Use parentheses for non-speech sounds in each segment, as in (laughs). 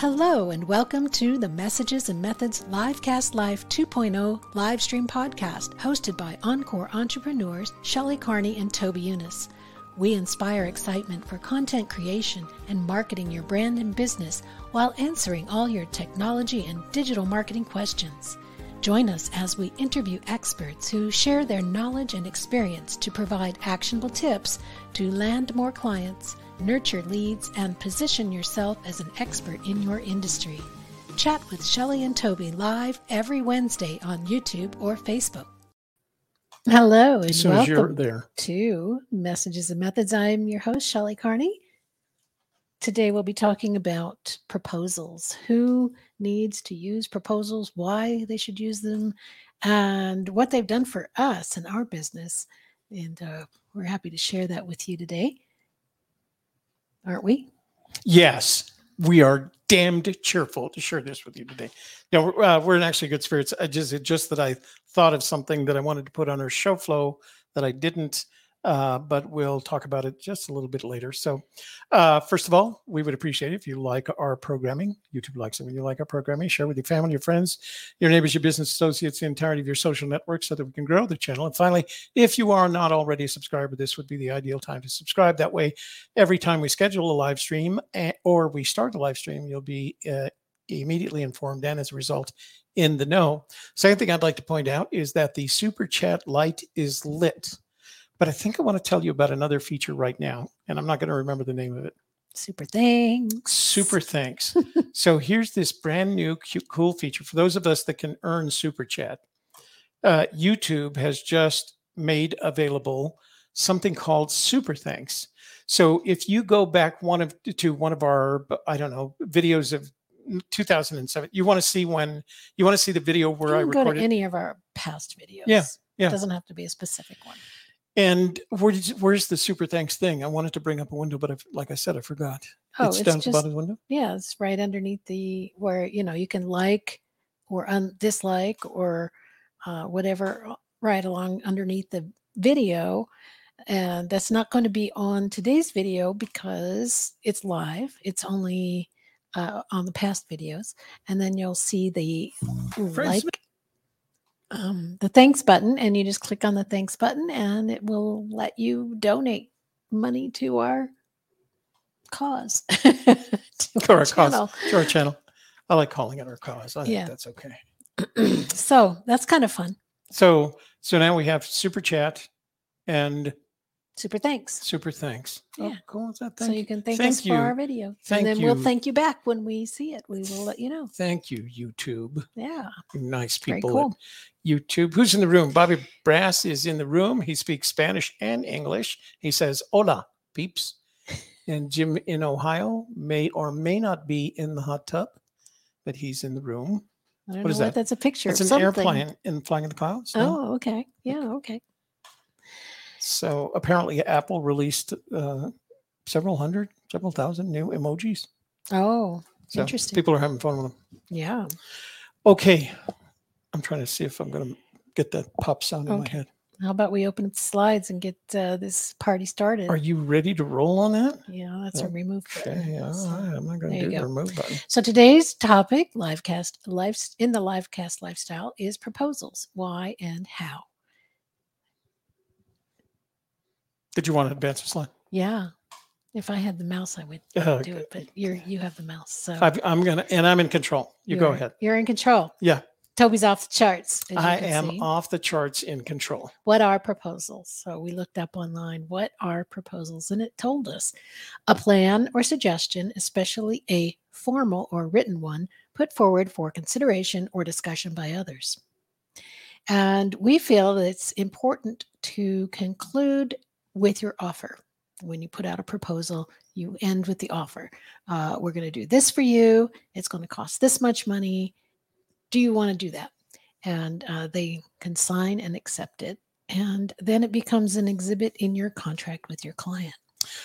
Hello, and welcome to the Messages and Methods Livecast Live 2.0 live stream podcast, hosted by Encore entrepreneurs Shelley Carney and Toby Younis. We inspire excitement for content creation and marketing your brand and business while answering all your technology and digital marketing questions. Join us as we interview experts who share their knowledge and experience to provide actionable tips to land more clients, nurture leads, and position yourself as an expert in your industry. Chat with Shelley and Toby live every Wednesday on YouTube or Facebook. Hello, and As soon as you're welcome there. to Messages and Methods. I'm your host, Shelley Carney. Today we'll be talking about proposals. Who needs to use proposals, why they should use them, and what they've done for us and our business. And uh, we're happy to share that with you today. Aren't we? Yes, we are damned cheerful to share this with you today. We're, uh, we're in actually good spirits. I just just that I thought of something that I wanted to put on our show flow that I didn't, uh, but we'll talk about it just a little bit later. So, uh, first of all, we would appreciate it if you like our programming. YouTube likes it when you like our programming. Share with your family, your friends, your neighbors, your business associates, the entirety of your social network, so that we can grow the channel. And finally, if you are not already a subscriber, this would be the ideal time to subscribe. That way, every time we schedule a live stream eh, or we start a live stream, you'll be uh, immediately informed and as a result in the know. Second thing I'd like to point out is that the super chat light is lit. But I think I want to tell you about another feature right now, and I'm not going to remember the name of it. Super thanks. Super thanks. (laughs) so here's this brand new cute, cool feature for those of us that can earn super chat. Uh, YouTube has just made available something called super thanks. So if you go back one of to one of our I don't know videos of 2007, you want to see when you want to see the video where you I can go to recorded. any of our past videos. Yeah, yeah. It doesn't have to be a specific one. And where you- where's the super thanks thing? I wanted to bring up a window, but I've, like I said, I forgot. Oh, it's, it's down at the bottom the window. Yeah, it's right underneath the where you know you can like or un- dislike or uh, whatever uh, right along underneath the video. And that's not going to be on today's video because it's live. It's only uh, on the past videos, and then you'll see the Friends, like um, the thanks button, and you just click on the thanks button, and it will let you donate money to our cause. to (laughs) To our cause. channel. to our channel. I like calling it our cause. I Yeah. think that's okay. (clears throat) so that's kind of fun. So so now we have super chat and Super thanks. super thanks. Oh, yeah. Oh, cool. Is that so you can thank, thank us you. for our video. Thank and then we'll thank you back when we see it. We will let you know. Thank you, YouTube. Yeah. You Nice people cool. YouTube. Who's in the room? Bobby Brass is in the room. He speaks Spanish and English. He says, Hola, peeps. And Jim in Ohio may or may not be in the hot tub, but he's in the room. I don't What know is what that? that's a picture It's an something. airplane in flying in the clouds. no? Oh, okay. Yeah, okay. So apparently, Apple released uh, several hundred, several thousand new emojis. Oh, So Interesting. people are having fun with them. yeah. Okay, I'm trying to see if I'm going to get that pop sound in my Okay. head. How about we open up the slides and get uh, this party started? Are you ready to roll on that? yeah, that's a remove button. Okay, all So- right. I'm not going to do the remove button. So today's topic, livecast life in the livecast lifestyle, is proposals. Why and how? Did you want to advance the slide? Yeah. If I had the mouse, I would Uh, do it, but you're you have the mouse, so I've, I'm going to, and I'm in control. You go you're- ahead. You're in control. Yeah. Toby's off the charts. I am see. off the charts in control. What are proposals? So we looked up online. What are proposals? And it told us a plan or suggestion, especially a formal or written one, put forward for consideration or discussion by others. And we feel that it's important to conclude with your offer. When you put out a proposal, you end with the offer. Uh, we're going to do this for you. It's going to cost this much money. Do you want to do that? And uh, they can sign and accept it. And then it becomes an exhibit in your contract with your client.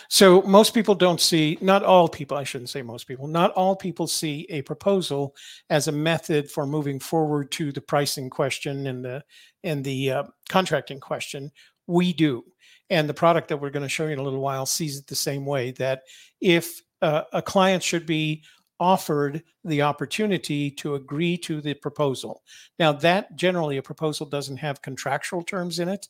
So most people don't see, not all people, I shouldn't say most people, not all people see a proposal as a method for moving forward to the pricing question and the and the uh, contracting question. We do, and the product that we're going to show you in a little while sees it the same way. That if uh, a client should be offered the opportunity to agree to the proposal. Now, that generally a proposal doesn't have contractual terms in it,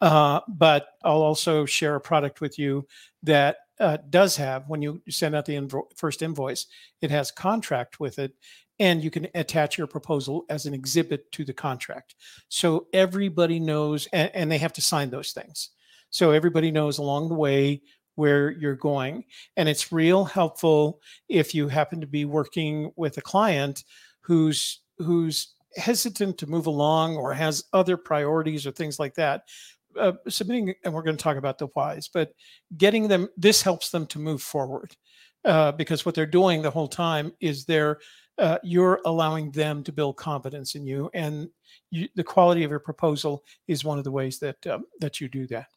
uh, but I'll also share a product with you that uh, does have, when you send out the invo- first invoice, it has contract with it, and you can attach your proposal as an exhibit to the contract. So everybody knows, and, and they have to sign those things. So everybody knows along the way where you're going. And it's real helpful if you happen to be working with a client who's who's hesitant to move along or has other priorities or things like that. Uh, submitting, and we're going to talk about the whys, but getting them, this helps them to move forward uh, because what they're doing the whole time is they're, uh, you're allowing them to build confidence in you, and you, the quality of your proposal is one of the ways that um, that you do that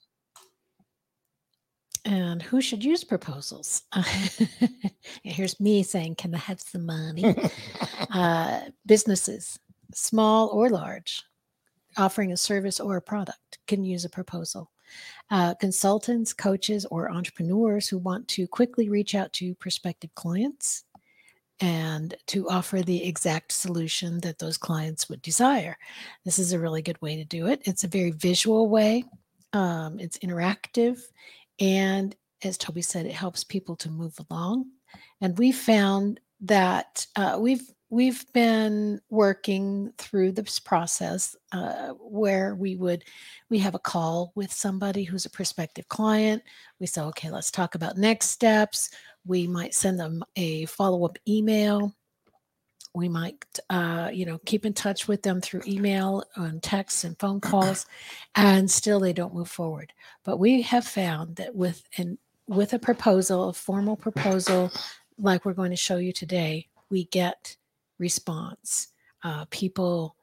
and who should use proposals? (laughs) Here's me saying, Can I have some money? (laughs) uh, businesses, small or large, offering a service or a product can use a proposal. Uh, consultants, coaches, or entrepreneurs who want to quickly reach out to prospective clients and to offer the exact solution that those clients would desire. This is a really good way to do it. It's a very visual way, um, it's interactive, and as Toby said, it helps people to move along. And we found that uh, we've we've been working through this process uh, where we would we have a call with somebody who's a prospective client. We say okay let's talk about next steps. We might send them a follow-up email we might uh, you know keep in touch with them through email and texts and phone calls and still they don't move forward. But we have found that with an with a proposal a formal proposal like we're going to show you today we get response. Uh, people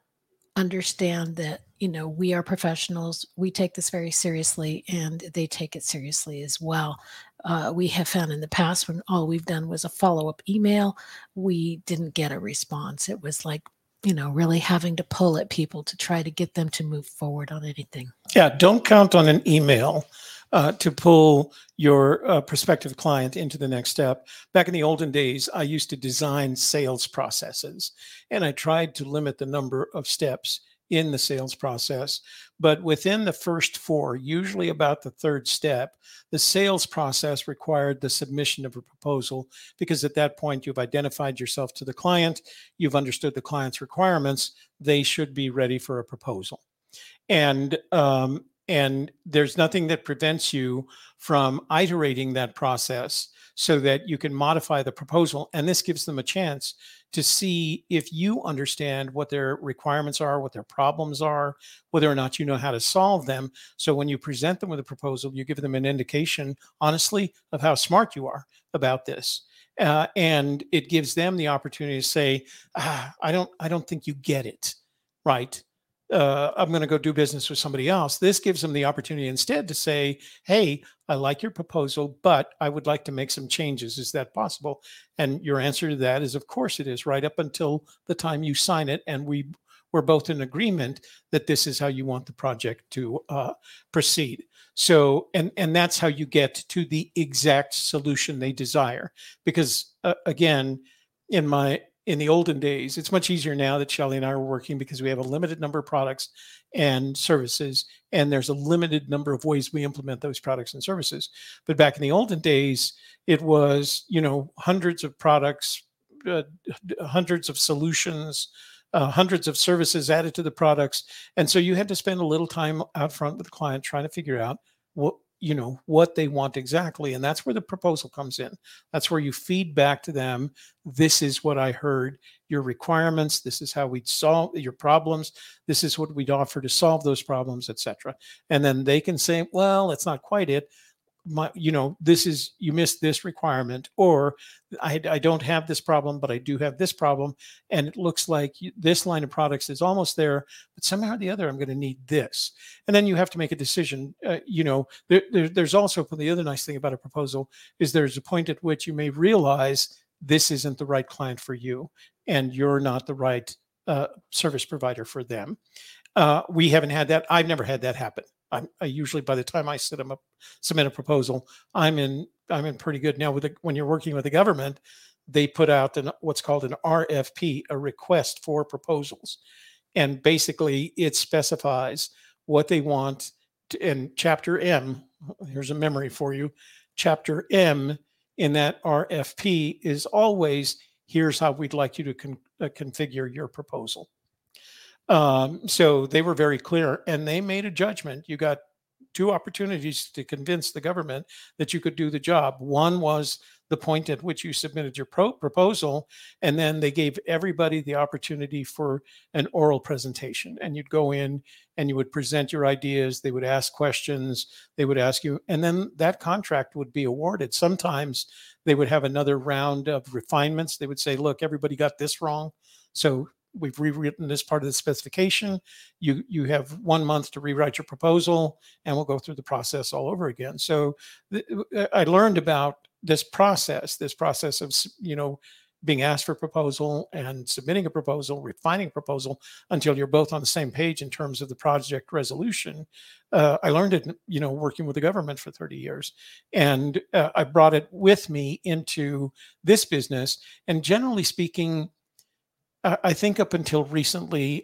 understand that you know we are professionals we take this very seriously and they take it seriously as well. Uh, we have found in the past when all we've done was a follow-up email we didn't get a response. It was like you know really having to pull at people to try to get them to move forward on anything. Yeah don't count on an email uh, to pull your uh, prospective client into the next step. Back in the olden days, I used to design sales processes and I tried to limit the number of steps in the sales process. But within the first four, usually about the third step, the sales process required the submission of a proposal because at that point you've identified yourself to the client, you've understood the client's requirements, they should be ready for a proposal. And um, and there's nothing that prevents you from iterating that process so that you can modify the proposal. And this gives them a chance to see if you understand what their requirements are, what their problems are, whether or not you know how to solve them. So when you present them with a proposal, you give them an indication, honestly, of how smart you are about this. Uh, and it gives them the opportunity to say, ah, "I don't, I don't think you get it, right?" Uh, I'm going to go do business with somebody else. This gives them the opportunity instead to say, Hey, I like your proposal, but I would like to make some changes. Is that possible? And your answer to that is, Of course it is, right up until the time you sign it. And we we're both in agreement that this is how you want the project to uh, proceed. So, and and that's how you get to the exact solution they desire. Because uh, again, in my in the olden days. It's much easier now that Shelley and I are working because we have a limited number of products and services, and there's a limited number of ways we implement those products and services. But back in the olden days, it was you know hundreds of products, uh, hundreds of solutions. Uh, hundreds of services added to the products, and so you had to spend a little time out front with the client trying to figure out what you know what they want exactly and that's where the proposal comes in. That's where you feed back to them this is what i heard your requirements this is how we'd solve your problems this is what we'd offer to solve those problems etc and then they can say well it's not quite it my you know this is you missed this requirement or I, I don't have this problem but i do have this problem and it looks like this line of products is almost there but somehow or the other i'm going to need this. And then you have to make a decision uh, you know there, there, there's also the other nice thing about a proposal is there's a point at which you may realize this isn't the right client for you and you're not the right uh, service provider for them. Uh, we haven't had that i've never had that happen I'm, I usually by the time I set them up, submit a proposal, I'm in I'm in pretty good now. With the, when you're working with the government, they put out an, what's called an RFP, a request for proposals. And basically, it specifies what they want. To, in Chapter M, here's a memory for you. Chapter M in that RFP is always here's how we'd like you to con- uh, configure your proposal. Um, so they were very clear and they made a judgment. You got two opportunities to convince the government that you could do the job. One was the point at which you submitted your pro- proposal, and then they gave everybody the opportunity for an oral presentation. And you'd go in and you would present your ideas, they would ask questions, they would ask you, and then that contract would be awarded. Sometimes they would have another round of refinements. They would say, look, everybody got this wrong. So we've rewritten this part of the specification. You you have one month to rewrite your proposal, and we'll go through the process all over again. So th- uh, I learned about this process, this process of you know being asked for a proposal and submitting a proposal, refining a proposal until you're both on the same page in terms of the project resolution. Uh, I learned it, you know, working with the government for 30 years, and uh, I brought it with me into this business. And generally speaking, I think up until recently,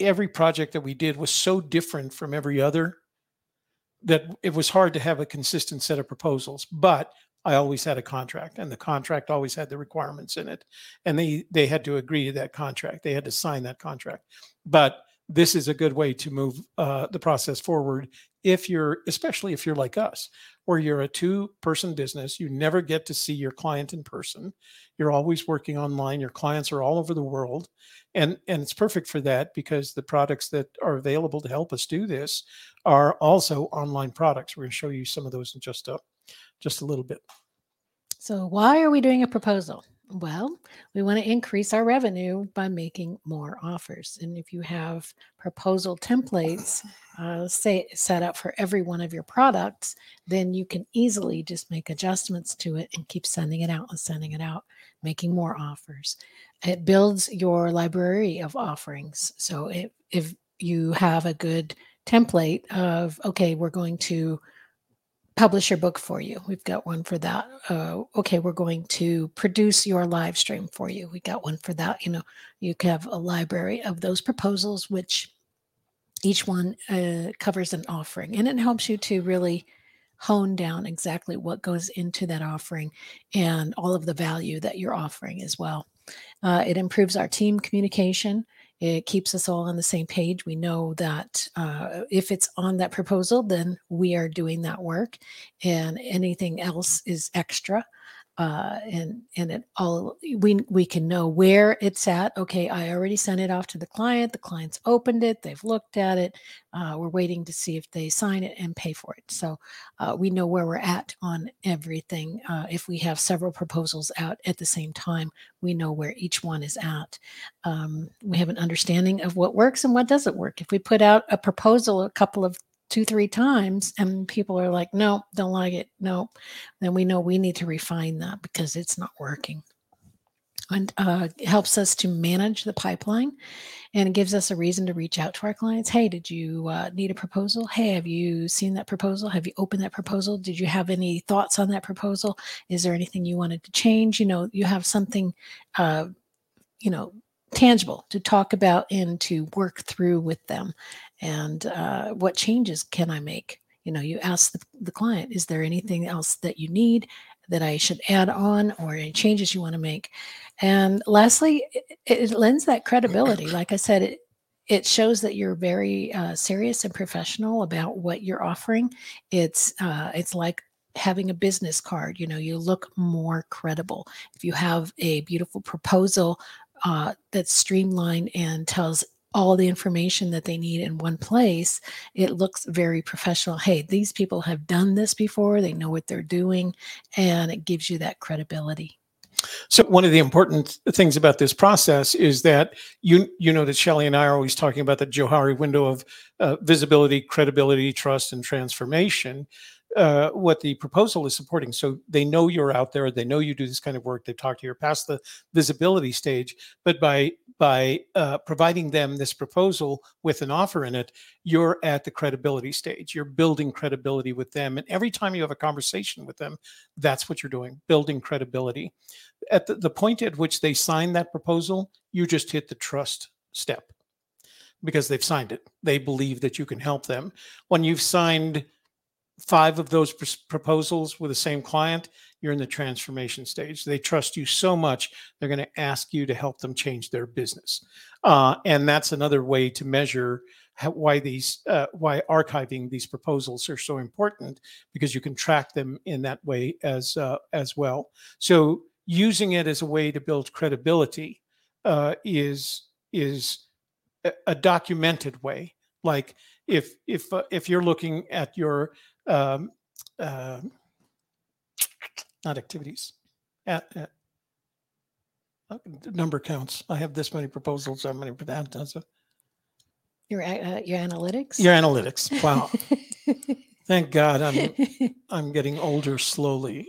every project that we did was so different from every other that it was hard to have a consistent set of proposals. But I always had a contract, and the contract always had the requirements in it, and they they had to agree to that contract. They had to sign that contract. But this is a good way to move uh, the process forward if you're especially if you're like us where you're a two person business you never get to see your client in person. You're always working online your clients are all over the world and and it's perfect for that because the products that are available to help us do this are also online products. We're going to show you some of those in just a just a little bit. So why are we doing a proposal well, we want to increase our revenue by making more offers. And if you have proposal templates (sighs) uh, say, set up for every one of your products, then you can easily just make adjustments to it and keep sending it out and sending it out, making more offers. It builds your library of offerings. So if, if you have a good template of, okay, we're going to publish your book for you. We've got one for that. Uh, okay, we're going to produce your live stream for you. We got one for that. You know, you have a library of those proposals, which each one uh, covers an offering, and it helps you to really hone down exactly what goes into that offering and all of the value that you're offering as well. Uh, it improves our team communication. It keeps us all on the same page. We know that uh, if it's on that proposal, then we are doing that work, and anything else is extra uh, and and it all we we can know where it's at. Okay, I already sent it off to the client. The client's opened it. They've looked at it. Uh, we're waiting to see if they sign it and pay for it. So uh, we know where we're at on everything. Uh, if we have several proposals out at the same time, we know where each one is at. Um, we have an understanding of what works and what doesn't work. If we put out a proposal a couple of two, three times, and people are like, no, don't like it. No, then we know we need to refine that because it's not working. And uh, it helps us to manage the pipeline and it gives us a reason to reach out to our clients. Hey, did you uh, need a proposal? Hey, have you seen that proposal? Have you opened that proposal? Did you have any thoughts on that proposal? Is there anything you wanted to change? You know, you have something, uh, you know, tangible to talk about and to work through with them and uh, what changes can i make? You know you ask the, the client is there anything else that you need that i should add on or any changes you want to make? And lastly it, it lends that credibility. Like i said it it shows that you're very uh, serious and professional about what you're offering. It's uh, it's like having a business card you know you look more credible. If you have a beautiful proposal uh, that's streamlined and tells all the information that they need in one place, it looks very professional. Hey, these people have done this before, they know what they're doing, and it gives you that credibility. So one of the important things about this process is that you you know that Shelley and I are always talking about the Johari window of uh, visibility, credibility, trust, and transformation. Uh, what the proposal is supporting. So they know you're out there. They know you do this kind of work. They've talked to you past the visibility stage. But by by uh, providing them this proposal with an offer in it, you're at the credibility stage. You're building credibility with them. And every time you have a conversation with them, that's what you're doing, building credibility. At the, the point at which they sign that proposal, you just hit the trust step because they've signed it. They believe that you can help them. When you've signed five of those pr- proposals with the same client, you're in the transformation stage. They trust you so much, they're going to ask you to help them change their business. Uh, and that's another way to measure how, why these uh, why archiving these proposals are so important because you can track them in that way as uh, as well. So using it as a way to build credibility uh, is is a, documented way. Like if if uh, if you're looking at your um, uh, not activities, at, at uh, number counts. I have this many proposals, how many for that. A, Your uh, your analytics. your analytics. Wow. (laughs) Thank God I'm I'm getting older slowly.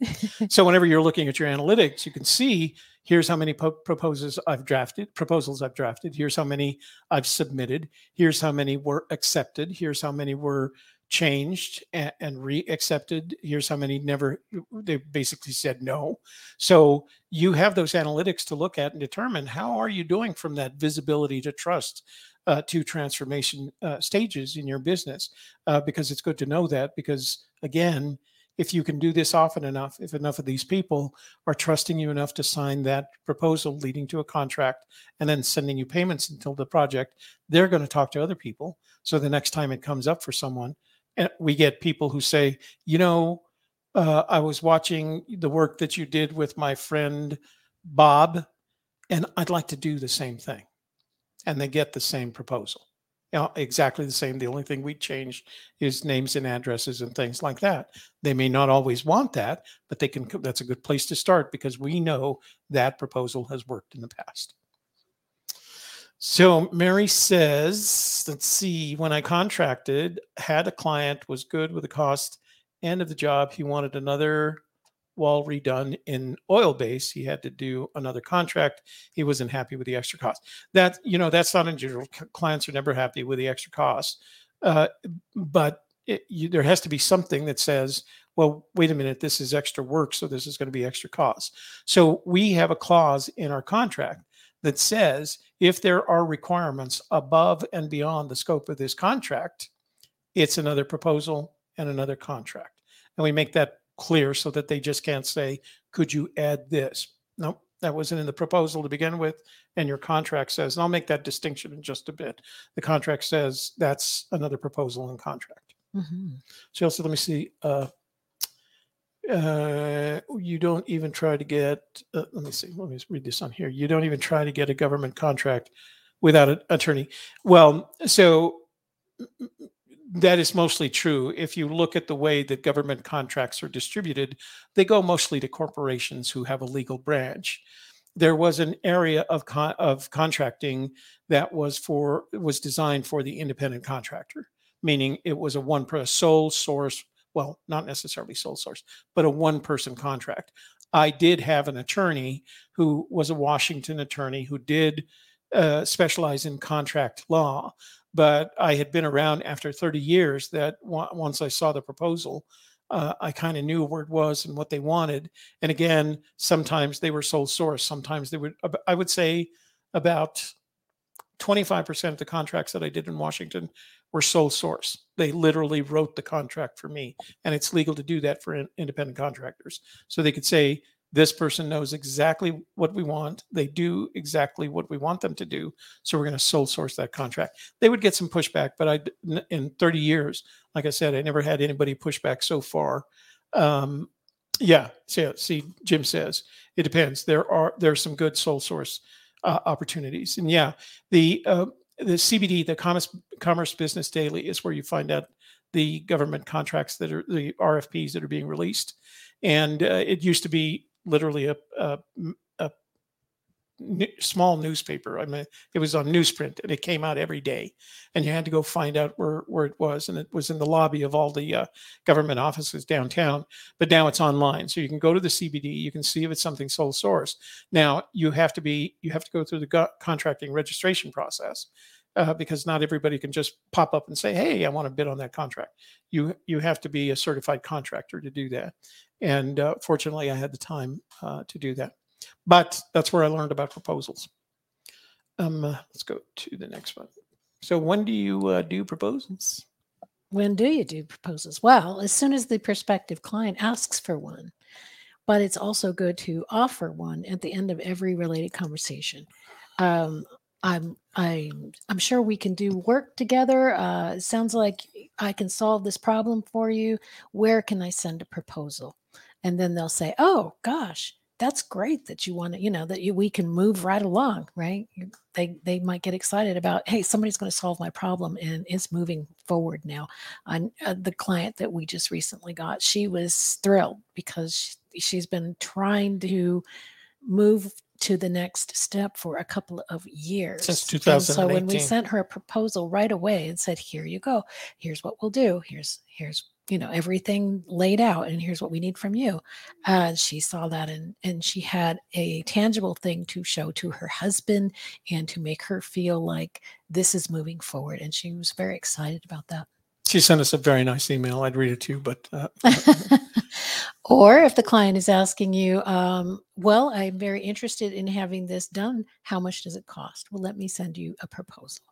(laughs) so whenever you're looking at your analytics, you can see here's how many po- proposals I've drafted, proposals I've drafted. Here's how many I've submitted. Here's how many were accepted. Here's how many were changed and, and re-accepted here's how many never they basically said no. So you have those analytics to look at and determine how are you doing from that visibility to trust uh, to transformation uh, stages in your business? Uh, because it's good to know that because again if you can do this often enough if enough of these people are trusting you enough to sign that proposal leading to a contract and then sending you payments until the project they're going to talk to other people. So the next time it comes up for someone we get people who say, you know, uh, I was watching the work that you did with my friend Bob, and I'd like to do the same thing. And they get the same proposal. You know, exactly the same. The only thing we change is names and addresses and things like that. They may not always want that, but they can. That's a good place to start because we know that proposal has worked in the past. So Mary says, let's see, when I contracted, had a client, was good with the cost end of the job. He wanted another wall redone in oil base. He had to do another contract. He wasn't happy with the extra cost. That, you know, that's not unusual. Clients are never happy with the extra cost. Uh, but it, you, there has to be something that says, well, wait a minute, this is extra work, so this is going to be extra cost. So we have a clause in our contract that says if there are requirements above and beyond the scope of this contract, it's another proposal and another contract. And we make that clear so that they just can't say, could you add this? No, nope, that wasn't in the proposal to begin with. And your contract says, and I'll make that distinction in just a bit. The contract says that's another proposal and contract. Mm-hmm. So also, let me see. Uh, uh, you don't even try to get, uh, let me see, let me read this on here. You don't even try to get a government contract without an attorney. Well, so that is mostly true. If you look at the way that government contracts are distributed, they go mostly to corporations who have a legal branch. There was an area of con- of contracting that was for was designed for the independent contractor, meaning it was a one per sole source well, not necessarily sole source, but a one person contract. I did have an attorney who was a Washington attorney who did uh, specialize in contract law, but I had been around after 30 years that w- once I saw the proposal, uh, I kind of knew where it was and what they wanted. And again, sometimes they were sole source. Sometimes they would, I would say about 25% of the contracts that I did in Washington were sole source. They literally wrote the contract for me, and it's legal to do that for in, independent contractors. So they could say, this person knows exactly what we want. They do exactly what we want them to do. So we're going to sole source that contract. They would get some pushback, but I, in 30 years, like I said, I never had anybody push back so far. Um, yeah, so see, Jim says it depends. There are there's some good sole source uh, opportunities, and yeah, the uh, the CBD, the Commerce, Commerce Business Daily, is where you find out the government contracts that are the RFPs that are being released. And uh, it used to be literally a, a, a small newspaper. I mean, it was on newsprint and it came out every day, and you had to go find out where where it was, and it was in the lobby of all the uh, government offices downtown. But now it's online, so you can go to the CBD, you can see if it's something sole source. Now you have to be you have to go through the go- contracting registration process. Uh, because not everybody can just pop up and say, "Hey, I want to bid on that contract." You you have to be a certified contractor to do that, and uh, fortunately, I had the time uh, to do that. But that's where I learned about proposals. Um, uh, let's go to the next one. So, when do you uh, do proposals? When do you do proposals? Well, as soon as the prospective client asks for one, but it's also good to offer one at the end of every related conversation. Um, I'm I'm I'm sure we can do work together. Uh, it sounds like I can solve this problem for you. Where can I send a proposal? And then they'll say, "Oh gosh, that's great that you want to, you know, that you, we can move right along, right? They they might get excited about, hey, somebody's going to solve my problem and it's moving forward now. On uh, the client that we just recently got, she was thrilled because she, she's been trying to move to the next step for a couple of years. Since 2018. so when we sent her a proposal right away and said, "Here you go. Here's what we'll do. Here's here's you know everything laid out and here's what we need from you uh, she saw that and and she had a tangible thing to show to her husband and to make her feel like this is moving forward and she was very excited about that. She sent us a very nice email. I'd read it too but uh, (laughs) or if the client is asking you um, well i'm very interested in having this done. How much does it cost? Well let me send you a proposal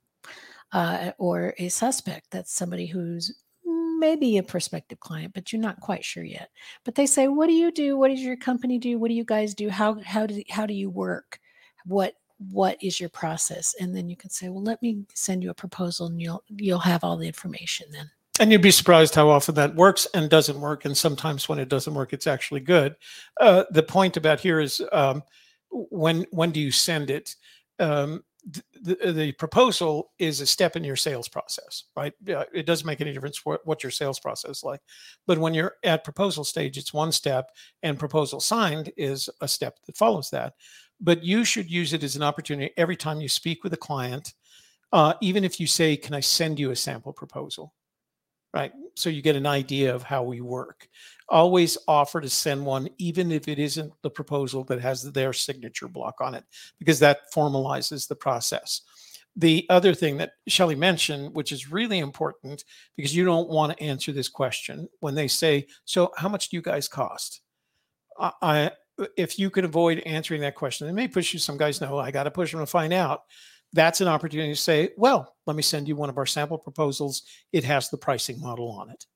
uh, or a suspect that's somebody who's maybe a prospective client, but you're not quite sure yet. But they say, "What do you do? What does your company do? What do you guys do? How how do how do you work? What what is your process?" And then you can say, "Well, let me send you a proposal, and you'll you'll have all the information then." And you'd be surprised how often that works and doesn't work. And sometimes when it doesn't work, it's actually good. Uh, the point about here is um, when when do you send it? Um, the, the proposal is a step in your sales process, right? It doesn't make any difference what, what your sales process is like. But when you're at proposal stage, it's one step, and proposal signed is a step that follows that. But you should use it as an opportunity every time you speak with a client, uh, even if you say, Can I send you a sample proposal? Right. So you get an idea of how we work always offer to send one, even if it isn't the proposal that has their signature block on it, because that formalizes the process. The other thing that Shelley mentioned, which is really important, because you don't want to answer this question when they say, "So, how much do you guys cost?" I, if you could avoid answering that question, it may push you. Some guys know I got to push them to find out. That's an opportunity to say, "Well, let me send you one of our sample proposals. It has the pricing model on it."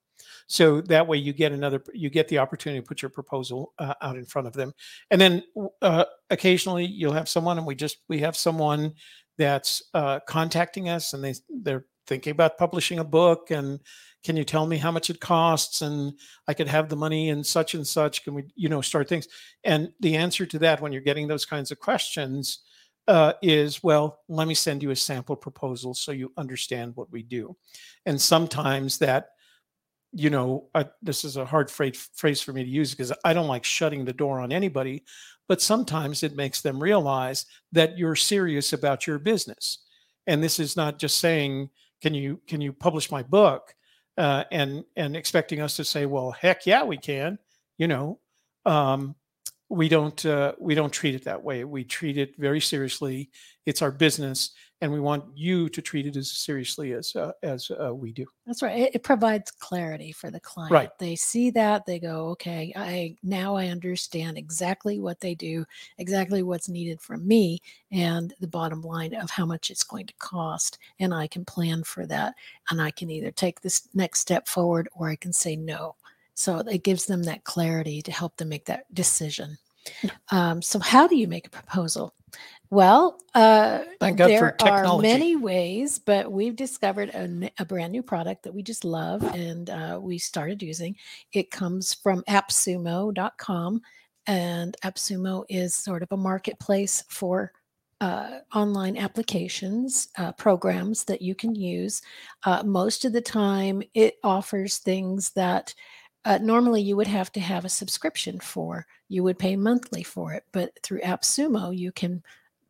so that way you get another you get the opportunity to put your proposal uh, out in front of them and then uh, occasionally you'll have someone and we just we have someone that's uh, contacting us and they they're thinking about publishing a book and can you tell me how much it costs and i could have the money and such and such can we you know start things and the answer to that when you're getting those kinds of questions uh, is well let me send you a sample proposal so you understand what we do and sometimes that you know, I, this is a hard phrase, phrase for me to use because I don't like shutting the door on anybody, but sometimes it makes them realize that you're serious about your business. And this is not just saying, "Can you can you publish my book?" Uh, and and expecting us to say, "Well, heck yeah, we can." You know, um, we don't uh, we don't treat it that way. We treat it very seriously. It's our business, and we want you to treat it as seriously as uh, as uh, we do. That's right. It, it, provides clarity for the client. Right. They see that they go, okay, I now I understand exactly what they do, exactly what's needed from me, and the bottom line of how much it's going to cost, and I can plan for that, and I can either take this next step forward or I can say no. So it gives them that clarity to help them make that decision. Um, so, how do you make a proposal? Well, uh, there are many ways, but we've discovered a, a, brand new product that we just love and uh, we started using. It comes from appsumo.com, and AppSumo is sort of a marketplace for uh, online applications, uh, programs that you can use. Uh, most of the time, it offers things that uh, normally you would have to have a subscription for. You would pay monthly for it, but through AppSumo, you can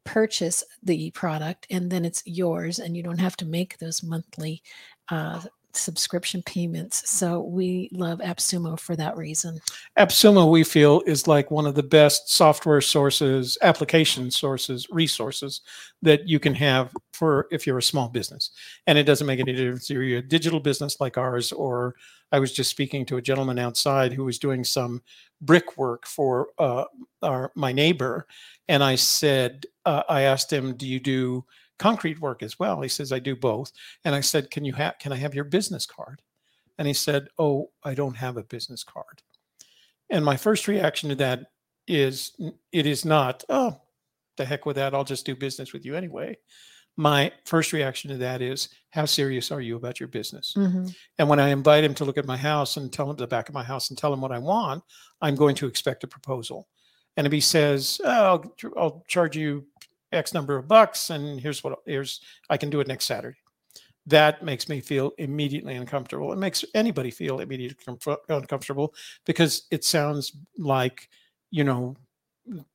purchase the product and then it's yours and you don't have to make those monthly uh, subscription payments. So we love AppSumo for that reason. AppSumo, we feel, is like one of the best software sources, application sources, resources that you can have for if you're a small business. And it doesn't make any difference if you're a digital business like ours, or I was just speaking to a gentleman outside who was doing some brickwork for uh, our my neighbor, and I said, uh, I asked him, "Do you do?" Concrete work as well. He says, I do both. And I said, Can you have can I have your business card? And he said, Oh, I don't have a business card. And my first reaction to that is it is not, oh, the heck with that. I'll just do business with you anyway. My first reaction to that is, how serious are you about your business? Mm-hmm. And when I invite him to look at my house and tell him the back of my house and tell him what I want, I'm going to expect a proposal. And if he says, oh, I'll, I'll charge you X number of bucks, and here's what here's I can do it next Saturday. That makes me feel immediately uncomfortable. It makes anybody feel immediately uncomfortable because it sounds like, you know,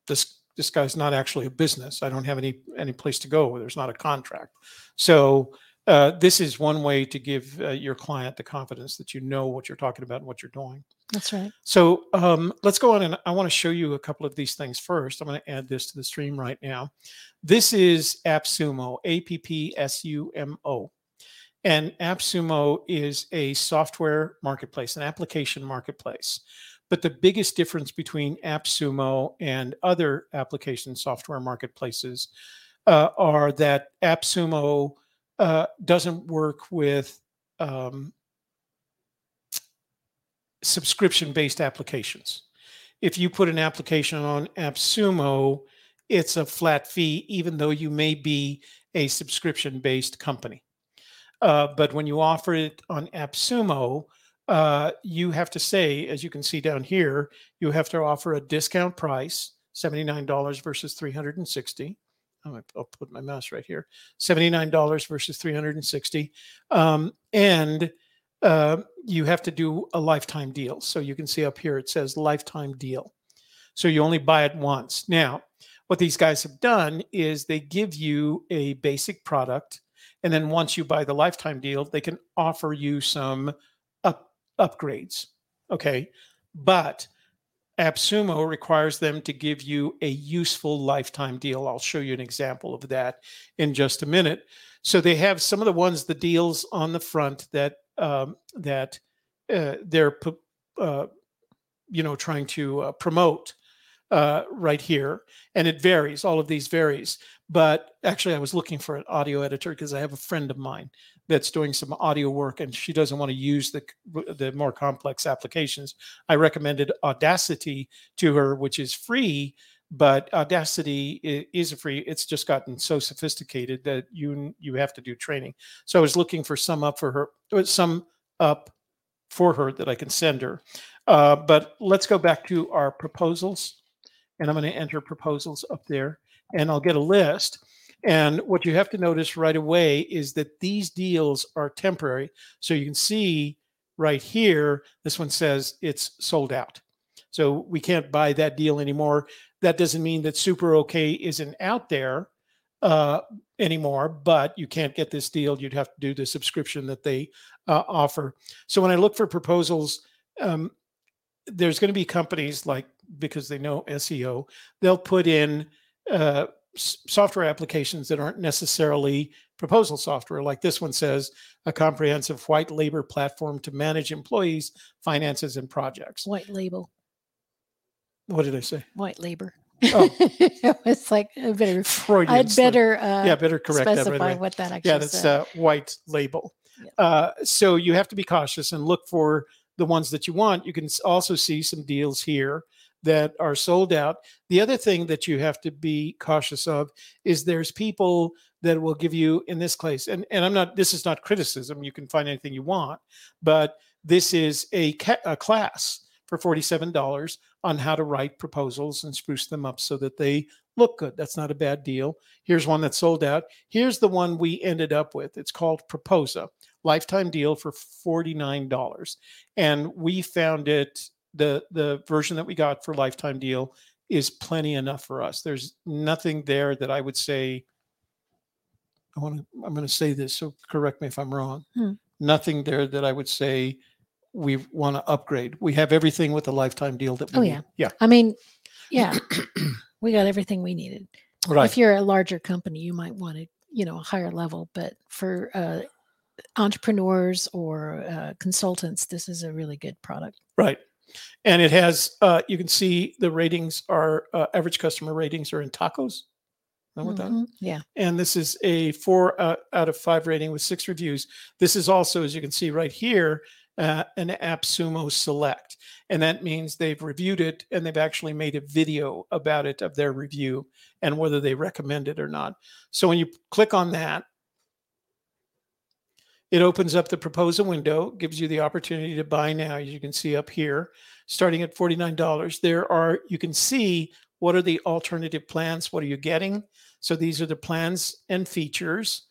this this guy's not actually a business. I don't have any any place to go. There's not a contract. So uh, this is one way to give uh, your client the confidence that you know what you're talking about and what you're doing. That's right. So um, let's go on and I want to show you a couple of these things first. I'm going to add this to the stream right now. This is AppSumo, A P P S U M O. And AppSumo is a software marketplace, an application marketplace. But the biggest difference between AppSumo and other application software marketplaces uh, are that AppSumo uh, doesn't work with um, subscription based applications. If you put an application on AppSumo, it's a flat fee, even though you may be a subscription based company. Uh, but when you offer it on AppSumo, uh, you have to say, as you can see down here, you have to offer a discount price, $79 versus 360 I'll put my mouse right here. $79 versus 360 um, And uh, you have to do a lifetime deal. So you can see up here it says lifetime deal. So you only buy it once. Now, what these guys have done is they give you a basic product. And then once you buy the lifetime deal, they can offer you some up, upgrades. Okay. But AppSumo requires them to give you a useful lifetime deal. I'll show you an example of that in just a minute. So they have some of the ones, the deals on the front that um, that uh, they're uh, you know trying to uh, promote uh, right here, and it varies. All of these varies. But actually, I was looking for an audio editor because I have a friend of mine that's doing some audio work and she doesn't want to use the the more complex applications i recommended audacity to her which is free but audacity is free. It's just gotten so sophisticated that you you have to do training. So i was looking for some up for her some up for her that i can send her. Uh, but let's go back to our proposals and i'm going to enter proposals up there and i'll get a list and what you have to notice right away is that these deals are temporary. So you can see right here, this one says it's sold out. So we can't buy that deal anymore. That doesn't mean that Super OK isn't out there uh, anymore, but you can't get this deal. You'd have to do the subscription that they uh, offer. So when I look for proposals, um, there's going to be companies like because they know SEO, they'll put in uh, software applications that aren't necessarily proposal software. Like this one says, a comprehensive white labor platform to manage employees' finances and projects. White label. What did I say? White labor. Oh. (laughs) it's like a better. (laughs) Freudian I'd better. Uh, yeah, better correct specify that right what that actually. Yeah, that's a uh, white label. Uh, so you have to be cautious and look for the ones that you want. You can also see some deals here that are sold out. The other thing that you have to be cautious of is there's people that will give you in this case, and, and I'm not, this is not criticism. You can find anything you want, but this is a, ca- a class for $47 on how to write proposals and spruce them up so that they look good. That's not a bad deal. Here's one that's sold out. Here's the one we ended up with. It's called Proposa, lifetime deal for $49. And we found it the the version that we got for lifetime deal is plenty enough for us. There's nothing there that I would say. I want to. I'm going to say this, so correct me if I'm wrong. Hmm. Nothing there that I would say we want to upgrade. We have everything with the lifetime deal that we Oh, need. yeah. Yeah. I mean, (clears throat) yeah, we got everything we needed. Right. If you're a larger company, you might want to, you know, a higher level. But for uh, entrepreneurs or uh, consultants, this is a really good product. Right. And it has, uh, you can see the ratings are uh, average customer ratings are in tacos. Know what that? Mhm. Yeah. And this is a four uh, out of five rating with six reviews. This is also, as you can see right here, uh, an AppSumo Select. And that means they've reviewed it and they've actually made a video about it of their review and whether they recommend it or not. So when you click on that, it opens up the proposal window, gives you the opportunity to buy now. As you can see up here, starting at $49. There are, you can see what are the alternative plans? What are you getting? So these are the plans and features.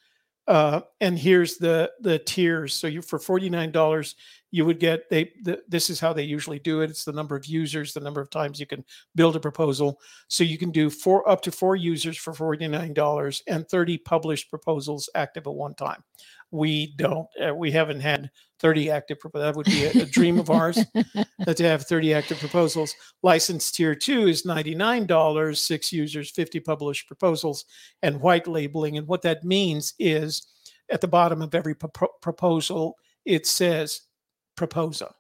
Uh, and here's the the tiers. So you for forty nine dollars, you would get they. The, this is how they usually do it. It's the number of users, the number of times you can build a proposal. So you can do four up to four users for forty nine dollars and thirty published proposals active at one time. We don't. Uh, we haven't had thirty active. propo- That would be a, a dream of ours (laughs) that to have 30 active proposals. License tier two is $99, six users, 50 published proposals, and white labeling. And what that means is at the bottom of every propo- proposal, it says proposa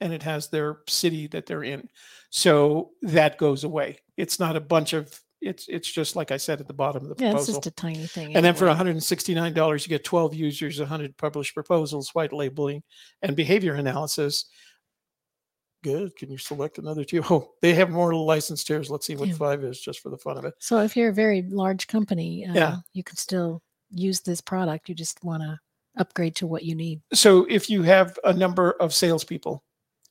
and it has their city that they're in. So that goes away. It's not a bunch of it's it's just like I said at the bottom of the proposal. Yeah, it's just a tiny thing. And then for $169, you get 12 users, 100 published proposals, white labeling, and behavior analysis. Good. Can you select another two? Oh, they have more license tiers. Let's see what Yeah. five is just for the fun of it. So if you're a very large company, uh, Yeah. you can still use this product. You just want to upgrade to what you need. So if you have a number of salespeople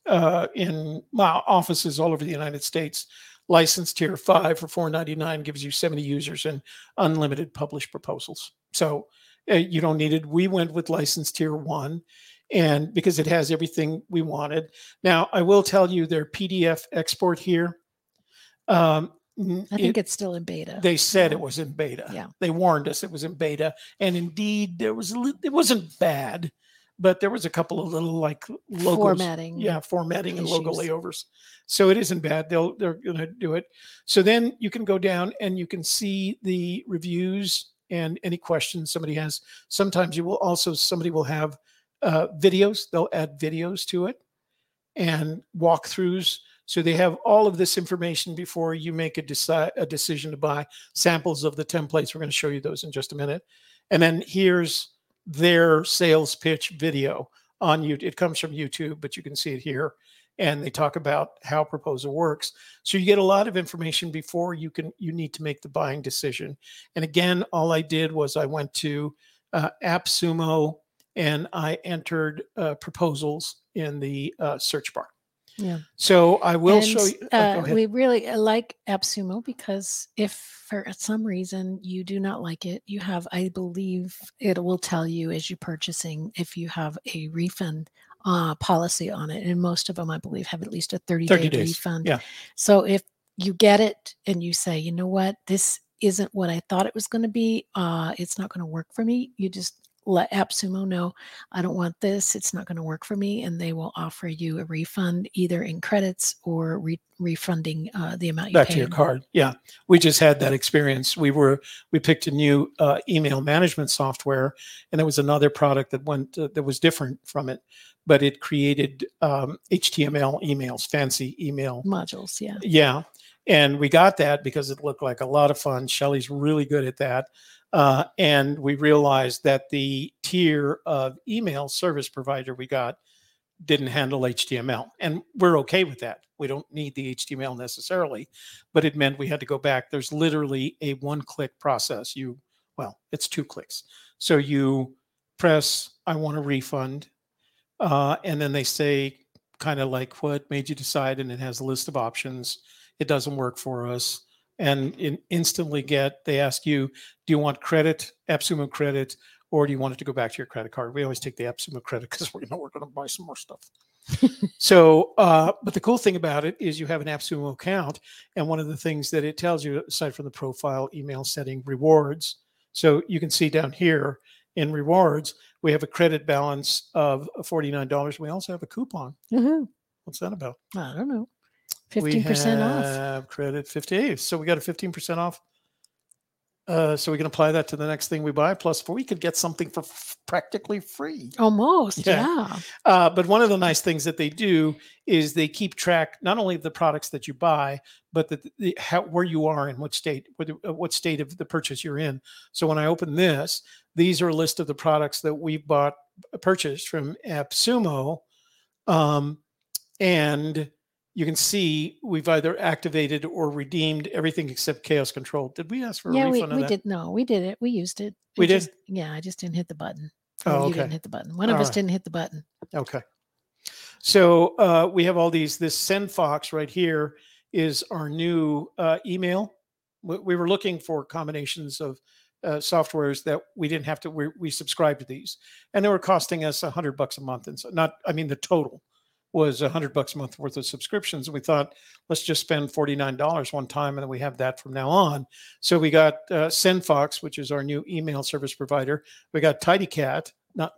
uh, in well, offices all over the United States, license tier five for 499 gives you 70 users and unlimited published proposals. So uh, you don't need it. We went with license tier one and because it has everything we wanted. Now I will tell you their PDF export here. Um, n- I it- think it's still in beta. they said it was in beta. Yeah. They warned us it was in beta, and indeed there was it wasn't bad, but there was a couple of little like logos, formatting. yeah, formatting and logo layovers. So it isn't bad. They'll they're going to do it. So then you can go down and you can see the reviews and any questions somebody has. Sometimes you will also somebody will have uh, videos. They'll add videos to it and walkthroughs. So they have all of this information before you make a, deci- a decision to buy samples of the templates. We're going to show you those in just a minute. And then here's their sales pitch video on YouTube. It comes from YouTube, but you can see it here. And they talk about how proposal works. So you get a lot of information before you can you need to make the buying decision. And again, all I did was I went to uh, AppSumo and I entered uh, proposals in the uh, search bar. Yeah. So I will And, show you. oh, uh, we really uh, like AppSumo because if for some reason you do not like it, you have, I believe, it will tell you as you're purchasing if you have a refund uh, policy on it, and most of them, I believe, have at least a 30 day 30 days, refund. yeah. So if you get it and you say, you know what, this isn't what I thought it was going to be, uh, it's not going to work for me. You just let AppSumo know I don't want this. It's not going to work for me, and they will offer you a refund either in credits or re- refunding uh, the amount you back to your card. Yeah, we just had that experience. We were we picked a new uh, email management software, and there was another product that went uh, that was different from it, but it created um, HTML emails, fancy email. modules. Yeah, Yeah, and we got that because it looked like a lot of fun. Shelley's really good at that. Uh, and we realized that the tier of email service provider we got didn't handle HTML. And we're okay with that. We don't need the HTML necessarily, but it meant we had to go back. There's literally a one click process. You, well, it's two clicks. So you press, I want a refund. Uh, and then they say, kind of like, what made you decide? And it has a list of options. It doesn't work for us. And in, instantly get, they ask you, do you want credit, AppSumo credit, or do you want it to go back to your credit card? We always take the AppSumo credit (laughs) because we know we're going to buy some more stuff. (laughs) so, uh, but the cool thing about it is you have an AppSumo account, and one of the things that it tells you, aside from the profile, email setting, rewards. So you can see down here in rewards, we have a credit balance of forty-nine dollars. We also have a coupon. Woohoo. What's that about? I don't know. We 15% off. Credit fifty-eight. So we got a fifteen percent off. Uh, so we can apply that to the next thing we buy. Plus, we could get something for f- practically free. Almost. Yeah. Yeah. Uh, but one of the nice things that they do is they keep track not only of the products that you buy, but the, the how, where you are in what state, what, uh, what state of the purchase you're in. So when I open this, these are a list of the products that we've bought, purchased from AppSumo, um, and you can see we've either activated or redeemed everything except Chaos Control. Did we ask for a Yeah, we, refund of we that? did. No, we did it. We used it. We It did? just- yeah, I just didn't hit the button. Oh, Or you didn't hit the button. One of All us right. didn't hit the button. Okay. So uh, we have all these. This SendFox right here is our new uh, email. We, we were looking for combinations of uh, softwares that we didn't have to. We, we subscribed to these, and they were costing us a hundred bucks a month. And so, not. I mean, the total was a hundred bucks a month worth of subscriptions. And we thought, let's just spend forty nine dollars one time, and then we have that from now on. So we got uh, SendFox, which is our new email service provider. We got TidyCat, not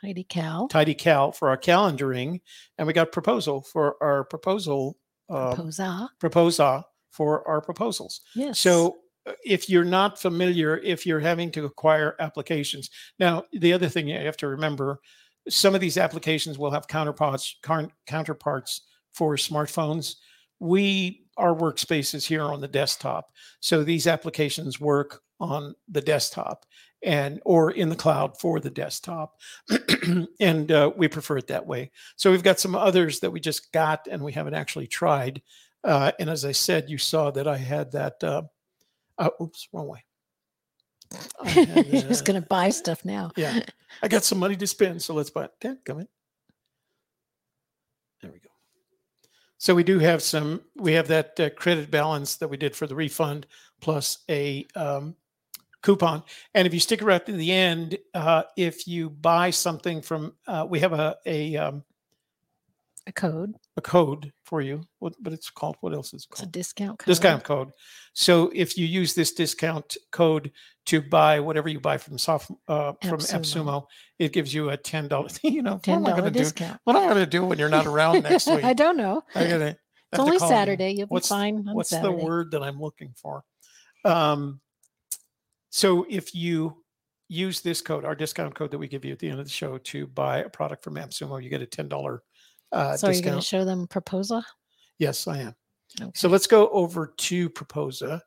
Tidy cow. Tidy Cal for our calendaring, and we got Proposal for our proposal uh, Posa. Proposa for our proposals. Yes. So uh, if you're not familiar, if you're having to acquire applications, now the other thing you have to remember, some of these applications will have counterparts counterparts for smartphones. We our workspace is here on the desktop, so these applications work on the desktop and or in the cloud for the desktop, (clears throat) and uh, we prefer it that way. So we've got some others that we just got and we haven't actually tried. Uh, and as I said, you saw that I had that. Uh, uh, oops, wrong way. I had, (laughs) just uh, going to buy stuff now. yeah, I got some money to spend, so let's buy it. Dad, come in. There we go. So we do have some. We have that uh, credit balance that we did for the refund, plus a um, coupon. And if you stick around to the end, uh, if you buy something from, uh, we have a a um, A code. a code for you. What, but it's called what else is it It's a discount code. discount code. So if you use this discount code to buy whatever you buy from soft uh, from AppSumo. It gives you a ten dollar. (laughs) You know, Ten what am I going to do? discount. What am I going to do when you're not around next (laughs) week? I don't know. I gotta. It's only call you. Saturday. You'll be What's- fine on What's Saturday. the word that I'm looking for? Um, so if you use this code, our discount code that we give you at the end of the show to buy a product from AppSumo, you get a ten dollar uh, so are you going discount. to show them proposal? yes, I am. Okay. So let's go over to Proposa.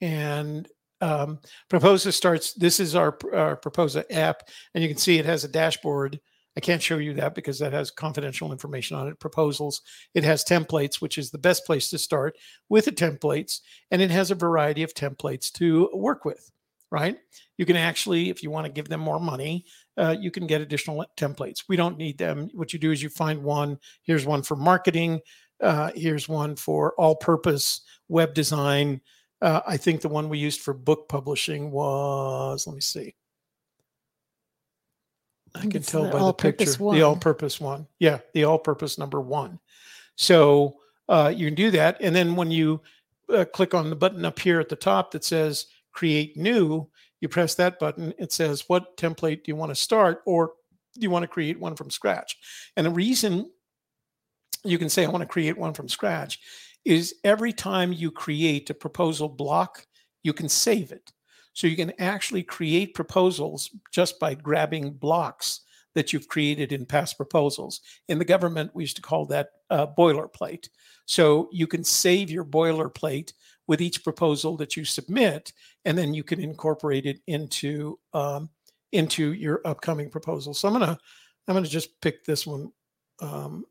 And um, Proposa starts, this is our, our Proposa app. And you can see it has a dashboard. I can't show you that because that has confidential information on it. Proposals. It has templates, which is the best place to start with the templates. And it has a variety of templates to work with, right? You can actually, if you want to give them more money, uh, you can get additional templates. We don't need them. What you do is you find one. Here's one for marketing. Uh, here's one for all purpose web design. Uh, I think the one we used for book publishing was, let me see. I can it's tell the by the picture. The all purpose one. Yeah, the all purpose number one. So uh, you can do that. And then when you uh, click on the button up here at the top that says create new, you press that button. It says, what template do you want to start? Or do you want to create one from scratch? And the reason you can say, I want to create one from scratch is every time you create a proposal block, you can save it. So you can actually create proposals just by grabbing blocks that you've created in past proposals. In the government, we used to call that uh, boilerplate. So you can save your boilerplate with each proposal that you submit, and then you can incorporate it into um, into your upcoming proposal. So I'm gonna I'm gonna just pick this one. Um,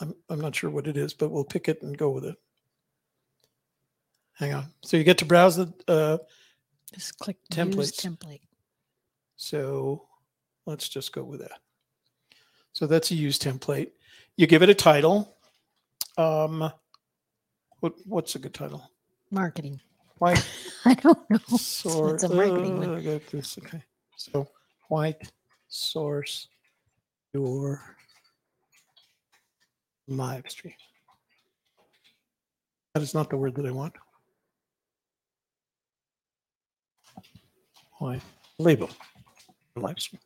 I'm I'm not sure what it is, but we'll pick it and go with it. Hang on. So you get to browse the. Uh, Just click Templates. template. so let's just go with that. So that's a use template. You give it a title. Um, what what's a good title? Marketing. White (laughs) I don't know. source. It's a marketing uh, I got this. Okay. So white source your live stream. That is not the word that I want. Why? Label. Live stream.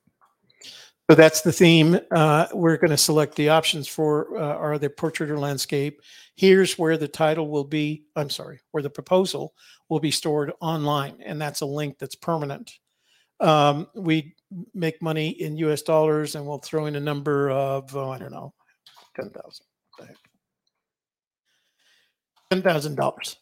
So that's the theme. Uh, we're going to select the options for uh, are the portrait or landscape. Here's where the title will be. I'm sorry, where the proposal will be stored online, and that's a link that's permanent. Um, we make money in U.S. dollars, and we'll throw in a number of oh, I don't know, ten thousand. Ten thousand dollars.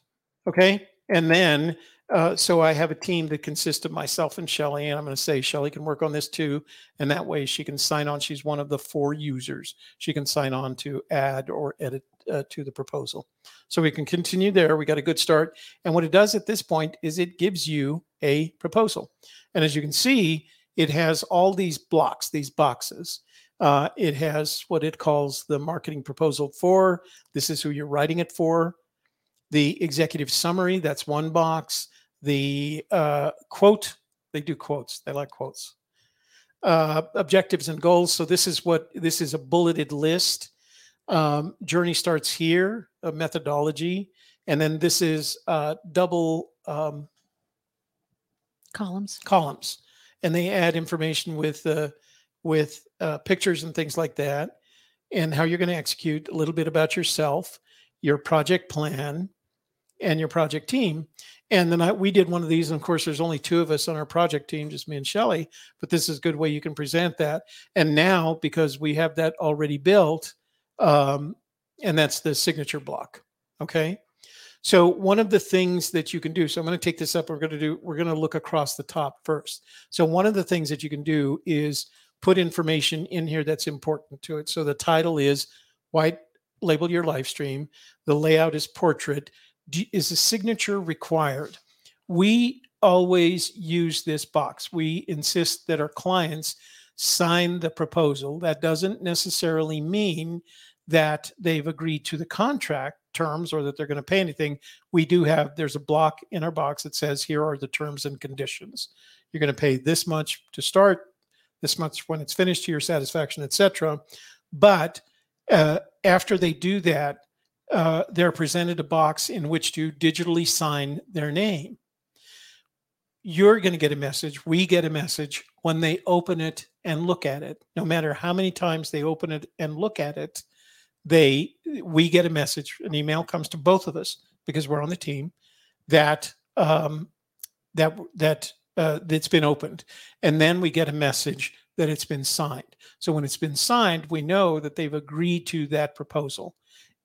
Okay, and then uh, so I have a team that consists of myself and Shelley, and I'm going to say Shelley can work on this too, and that way she can sign on. She's one of the four users. She can sign on to add or edit uh, to the proposal. So we can continue there. We got a good start, and what it does at this point is it gives you a proposal, and as you can see, it has all these blocks, these boxes. Uh, it has what it calls the marketing proposal for. This is who you're writing it for. The executive summary, that's one box the uh, quote, they do quotes, they like quotes. Uh, objectives and goals. So this is what this is a bulleted list. Um, journey starts here, a methodology, and then this is uh, double um, columns. Columns, and they add information with uh, with uh, pictures and things like that, and how you're going to execute. A little bit about yourself, your project plan, and your project team. And then I, we did one of these. And of course, there's only two of us on our project team, just me and Shelley. But this is a good way you can present that. And now, because we have that already built, um, and that's the signature block. Okay. So one of the things that you can do, so I'm going to take this up. We're going to do, we're going to look across the top first. So one of the things that you can do is put information in here that's important to it. So the title is white label your live stream. The layout is portrait is a signature required? We always use this box. We insist that our clients sign the proposal. That doesn't necessarily mean that they've agreed to the contract terms or that they're going to pay anything. We do have there's a block in our box that says here are the terms and conditions. You're going to pay this much to start, this much when it's finished to your satisfaction, etc. But uh, after they do that, uh, they're presented a box in which to digitally sign their name. You're going to get a message. We get a message when they open it and look at it. No matter how many times they open it and look at it, they we get a message. An email comes to both of us because we're on the team that um, that that uh, that's been opened, and then we get a message that it's been signed. So when it's been signed, we know that they've agreed to that proposal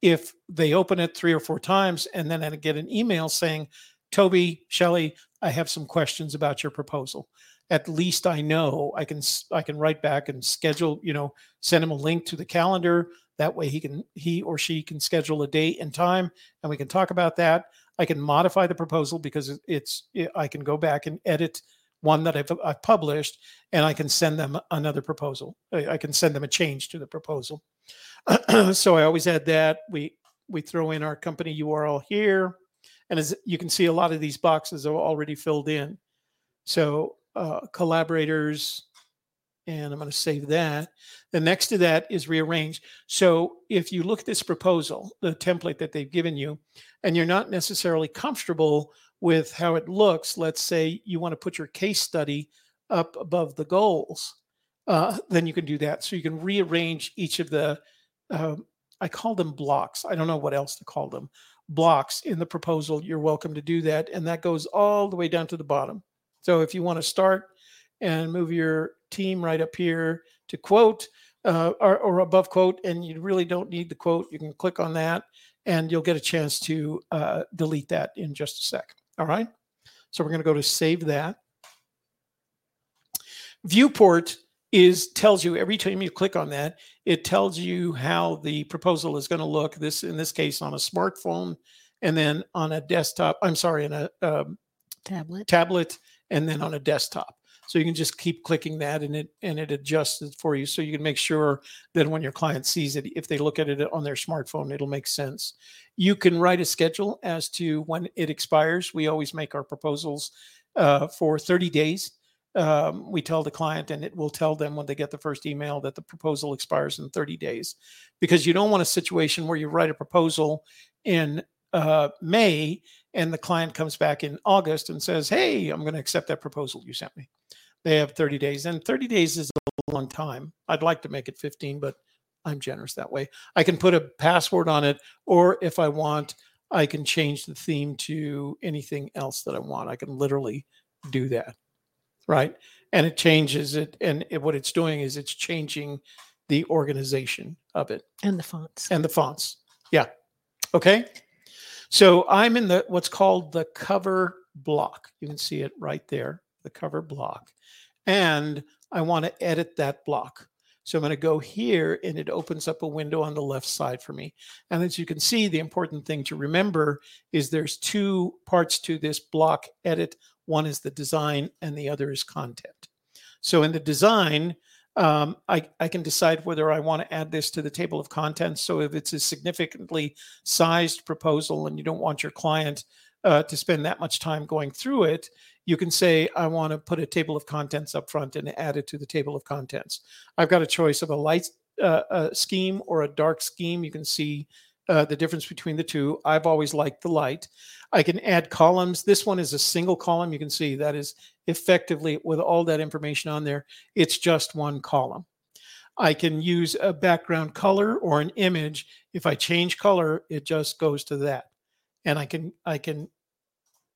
if they open it three or four times and then I get an email saying, Toby, Shelley, I have some questions about your proposal. At least I know I can I can write back and schedule, you know, send him a link to the calendar. That way he can he or she can schedule a date and time and we can talk about that. I can modify the proposal because it's it, I can go back and edit one that I've, I've published and I can send them another proposal. I, I can send them a change to the proposal. (clears throat) so I always add that. We we throw in our company URL here, and as you can see, a lot of these boxes are already filled in. So uh, collaborators, and I'm going to save that. The next to that is rearrange. So if you look at this proposal, the template that they've given you, and you're not necessarily comfortable with how it looks, let's say you want to put your case study up above the goals, uh, then you can do that. So you can rearrange each of the um, I call them blocks. I don't know what else to call them. Blocks in the proposal. You're welcome to do that. And that goes all the way down to the bottom. So if you want to start and move your team right up here to quote uh, or, or, above quote, and you really don't need the quote, you can click on that and you'll get a chance to uh, delete that in just a sec. All right. So we're going to go to save that. Viewport is tells you every time you click on that, it tells you how the proposal is going to look. This in this case on a smartphone, and then on a desktop. I'm sorry, in a um, tablet, tablet, and then on a desktop. So you can just keep clicking that, and it and it adjusts it for you. So you can make sure that when your client sees it, if they look at it on their smartphone, it'll make sense. You can write a schedule as to when it expires. We always make our proposals uh, for 30 days um, we tell the client, and it will tell them when they get the first email that the proposal expires in 30 days, because you don't want a situation where you write a proposal in uh, May and the client comes back in August and says, "Hey, I'm going to accept that proposal you sent me." They have 30 days, and 30 days is a long time. I'd like to make it 15, but I'm generous that way. I can put a password on it, or if I want, I can change the theme to anything else that I want. I can literally do that, right? And it changes it, and it, what it's doing is it's changing the organization of it And the fonts. and the fonts. Yeah. Okay. So I'm in the what's called the cover block. You can see it right there, the cover block. And I want to edit that block. So I'm going to go here and it opens up a window on the left side for me. And as you can see, the important thing to remember is there's two parts to this block edit. One is the design and the other is content. So in the design, um, I, I can decide whether I want to add this to the table of contents. So if it's a significantly sized proposal and you don't want your client uh, to spend that much time going through it, you can say, I want to put a table of contents up front and add it to the table of contents. I've got a choice of a light uh, uh, scheme or a dark scheme. You can see uh, the difference between the two. I've always liked the light. I can add columns. This one is a single column. You can see that is effectively with all that information on there, it's just one column. I can use a background color or an image. If I change color, it just goes to that. And I can I can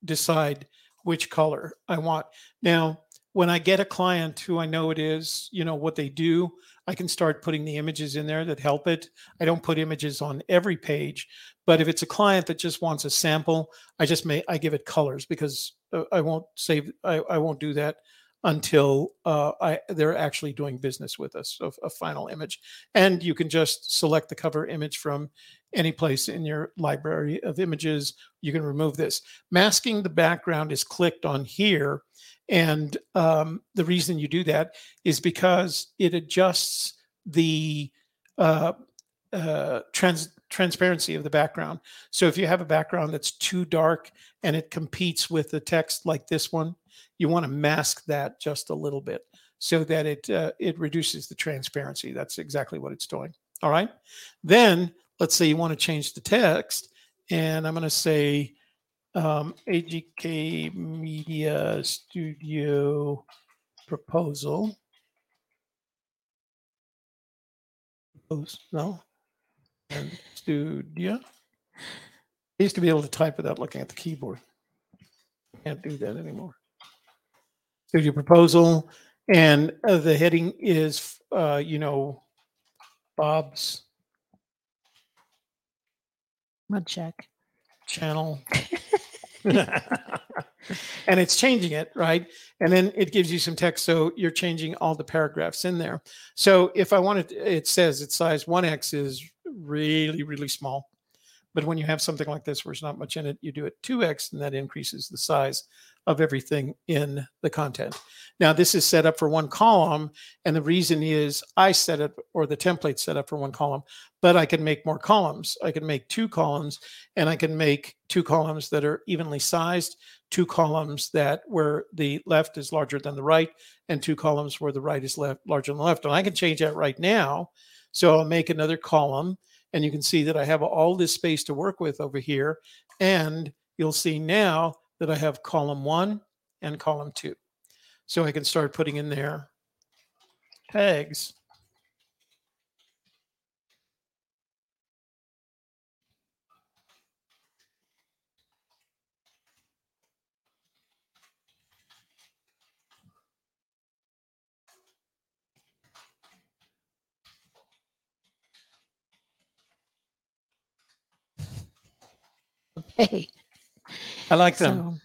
decide which color I want. Now, when I get a client who I know it is, you know, what they do, I can start putting the images in there that help it. I don't put images on every page, but if it's a client that just wants a sample, I just may I give it colors because uh, I won't save I, I won't do that until uh, I they're actually doing business with us. So a final image, and you can just select the cover image from any place in your library of images. You can remove this. Masking the background is clicked on here, and um, the reason you do that is because it adjusts the uh, uh, trans transparency of the background. So if you have a background that's too dark and it competes with the text like this one, you want to mask that just a little bit so that it uh, it reduces the transparency. That's exactly what it's doing. All right. Then let's say you want to change the text, and I'm going to say um, AGK Media Studio proposal. No, and studio. I used to be able to type without looking at the keyboard. Can't do that anymore. Studio proposal, and uh, the heading is, uh, you know, Bob's Mud check. channel. (laughs) and it's changing it, right? And then it gives you some text. So you're changing all the paragraphs in there. So if I wanted, it says its size 1x is really, really small. But when you have something like this where there's not much in it, you do it 2x and that increases the size of everything in the content. Now, this is set up for one column. And the reason is I set it or the template set up for one column, but I can make more columns. I can make two columns and I can make two columns that are evenly sized, two columns that where the left is larger than the right, and two columns where the right is left larger than the left. And I can change that right now. So I'll make another column and you can see that I have all this space to work with over here. And you'll see now that I have column one and column two. So I can start putting in there tags. Hey. I like them.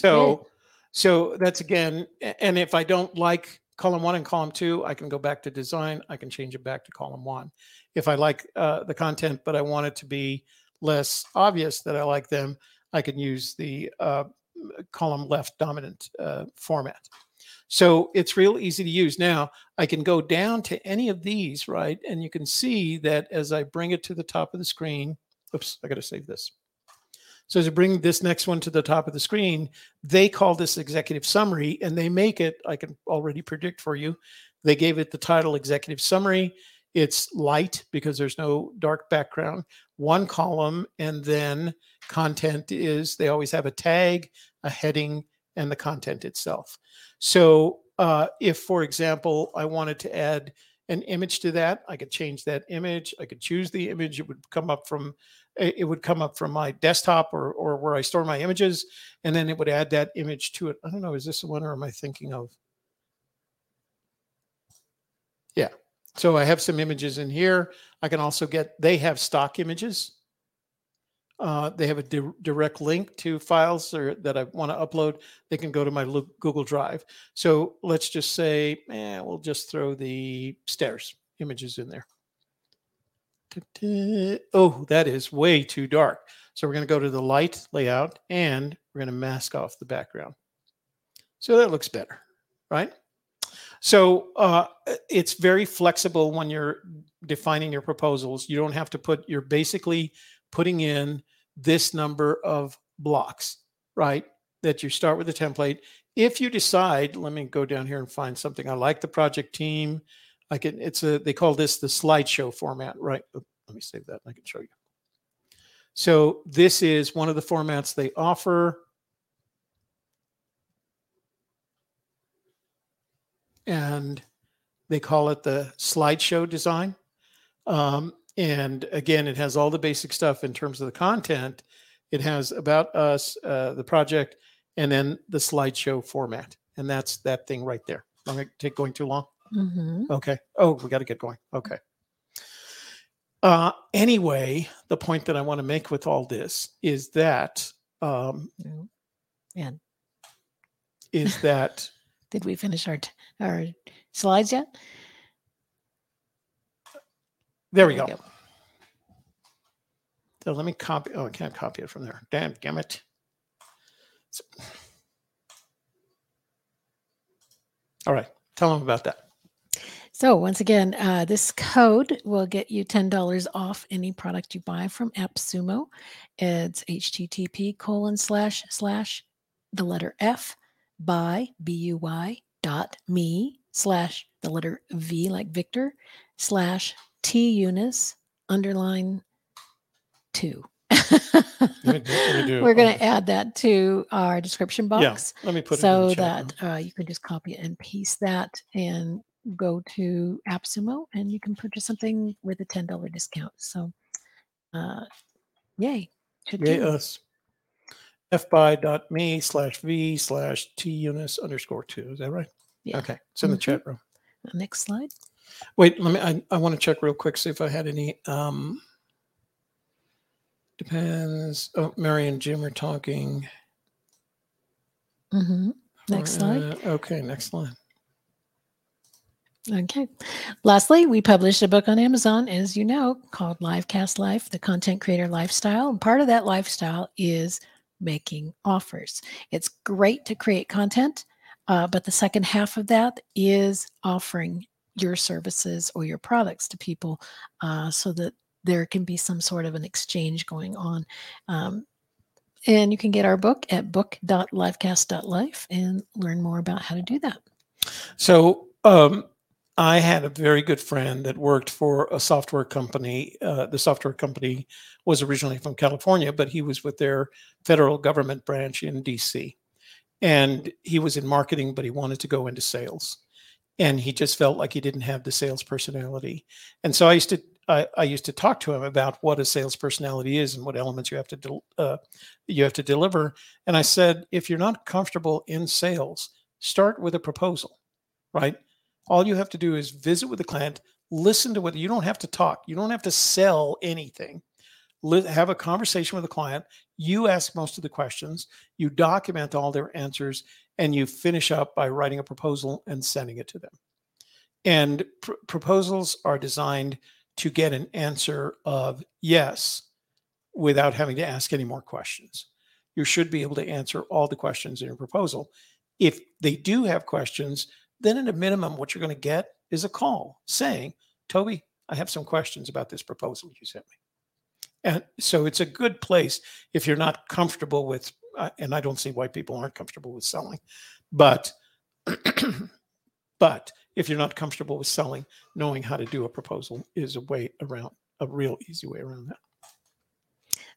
So So, so that's again, and if I don't like column one and column two, I can go back to design. I can change it back to column one. If I like uh, the content, but I want it to be less obvious that I like them, I can use the uh, column left dominant uh, format. So it's real easy to use. Now I can go down to any of these, right? And you can see that as I bring it to the top of the screen, oops, I got to save this. So to bring this next one to the top of the screen, they call this executive summary and they make it, I can already predict for you, they gave it the title executive summary. It's light because there's no dark background, one column, and then content is they always have a tag, a heading, and the content itself. So uh, if, for example, I wanted to add an image to that, I could change that image. I could choose the image. It would come up from it would come up from my desktop or or where I store my images, and then it would add that image to it. I don't know, is this the one or am I thinking of? Yeah. So I have some images in here. I can also get, they have stock images. Uh, they have a di- direct link to files or, that I want to upload. They can go to my Google Drive. So let's just say, eh, we'll just throw the stairs images in there. Oh, that is way too dark. So we're going to go to the light layout and we're going to mask off the background. So that looks better, right? So uh, it's very flexible when you're defining your proposals. You don't have to put, you're basically putting in this number of blocks, right? That you start with a template. If you decide, let me go down here and find something. I like the project team. I can, it's a, they call this the slideshow format, right? Let me save that. I can show you. So this is one of the formats they offer. And they call it the slideshow design. Um, and again, it has all the basic stuff in terms of the content. It has about us, uh, the project, and then the slideshow format. And that's that thing right there. I'm going to take going too long. Mm-hmm. Okay. Oh, we got to get going. Okay. Uh, anyway, the point that I want to make with all this is that um, yeah. is that (laughs) did we finish our t- our slides yet? There we, there we go. go. So let me copy. Oh, I can't copy it from there. Damn, damn it. So, all right. Tell them about that. So once again, uh, this code will get you $10 off any product you buy from AppSumo. It's http colon slash slash the letter F by B-U-Y dot me slash the letter V like Victor slash T Younis underline two. let me do, let me (laughs) We're going to add that to our description box. Yeah, let me put so that uh, you can just copy and paste that and go to AppSumo and you can purchase something with a $10 discount. So, uh, yay. Should yay us. fbuy.me slash v slash t younis underscore two. Is that right? Yeah. Okay. It's in mm-hmm. the chat room. Next slide. Wait, let me, I, I want to check real quick, see if I had any, um, depends. Oh, Mary and Jim are talking. Mm-hmm. Next slide. Uh, okay. Next slide. Okay. Lastly, we published a book on Amazon, as you know, called Livecast Life, the content creator lifestyle. And part of that lifestyle is making offers. It's great to create content, uh, but the second half of that is offering your services or your products to people uh, so that there can be some sort of an exchange going on. Um, and you can get our book at book.livecast.life and learn more about how to do that. So, um, I had a very good friend that worked for a software company. Uh, the software company was originally from California, but he was with their federal government branch in DC. And he was in marketing, but he wanted to go into sales. And he just felt like he didn't have the sales personality. And so I used to I, I used to talk to him about what a sales personality is and what elements you have to de- uh, you have to deliver. And I said, if you're not comfortable in sales, start with a proposal, right? All you have to do is visit with the client, listen to what you don't have to talk, you don't have to sell anything. Have a conversation with the client. You ask most of the questions, you document all their answers, and you finish up by writing a proposal and sending it to them. And pr- proposals are designed to get an answer of yes without having to ask any more questions. You should be able to answer all the questions in your proposal. If they do have questions, then at a minimum, what you're going to get is a call saying, Toby, I have some questions about this proposal you sent me. And so it's a good place if you're not comfortable with, uh, and I don't see why people aren't comfortable with selling, but, (clears throat) but if you're not comfortable with selling, knowing how to do a proposal is a way around, a real easy way around that.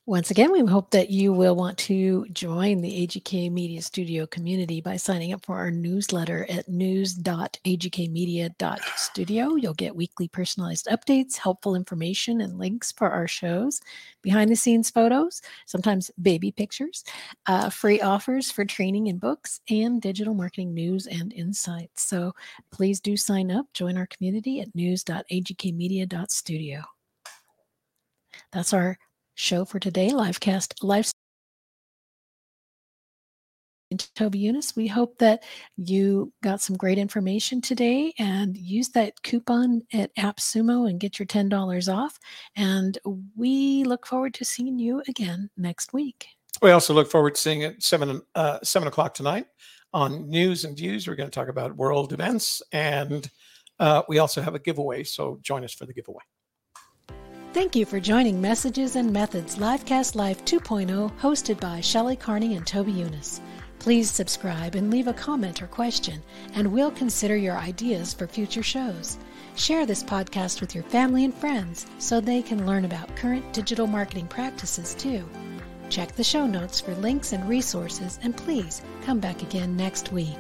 Once again, we hope that you will want to join the AGK Media Studio community by signing up for our newsletter at news.agkmedia.studio. You'll get weekly personalized updates, helpful information, and links for our shows, behind the scenes photos, sometimes baby pictures, uh, free offers for training and books, and digital marketing news and insights. So please do sign up, join our community at news.agkmedia.studio. That's our show for today, Livecast Live. Toby Younis, we hope that you got some great information today and use that coupon at AppSumo and get your $10 off. And we look forward to seeing you again next week. We also look forward to seeing it seven uh, seven o'clock tonight on News and Views. We're going to talk about world events, and uh, we also have a giveaway. So join us for the giveaway. Thank you for joining Messages and Methods Livecast Live 2.0, hosted by Shelley Carney and Toby Younis. Please subscribe and leave a comment or question, and we'll consider your ideas for future shows. Share this podcast with your family and friends so they can learn about current digital marketing practices too. Check the show notes for links and resources, and please come back again next week.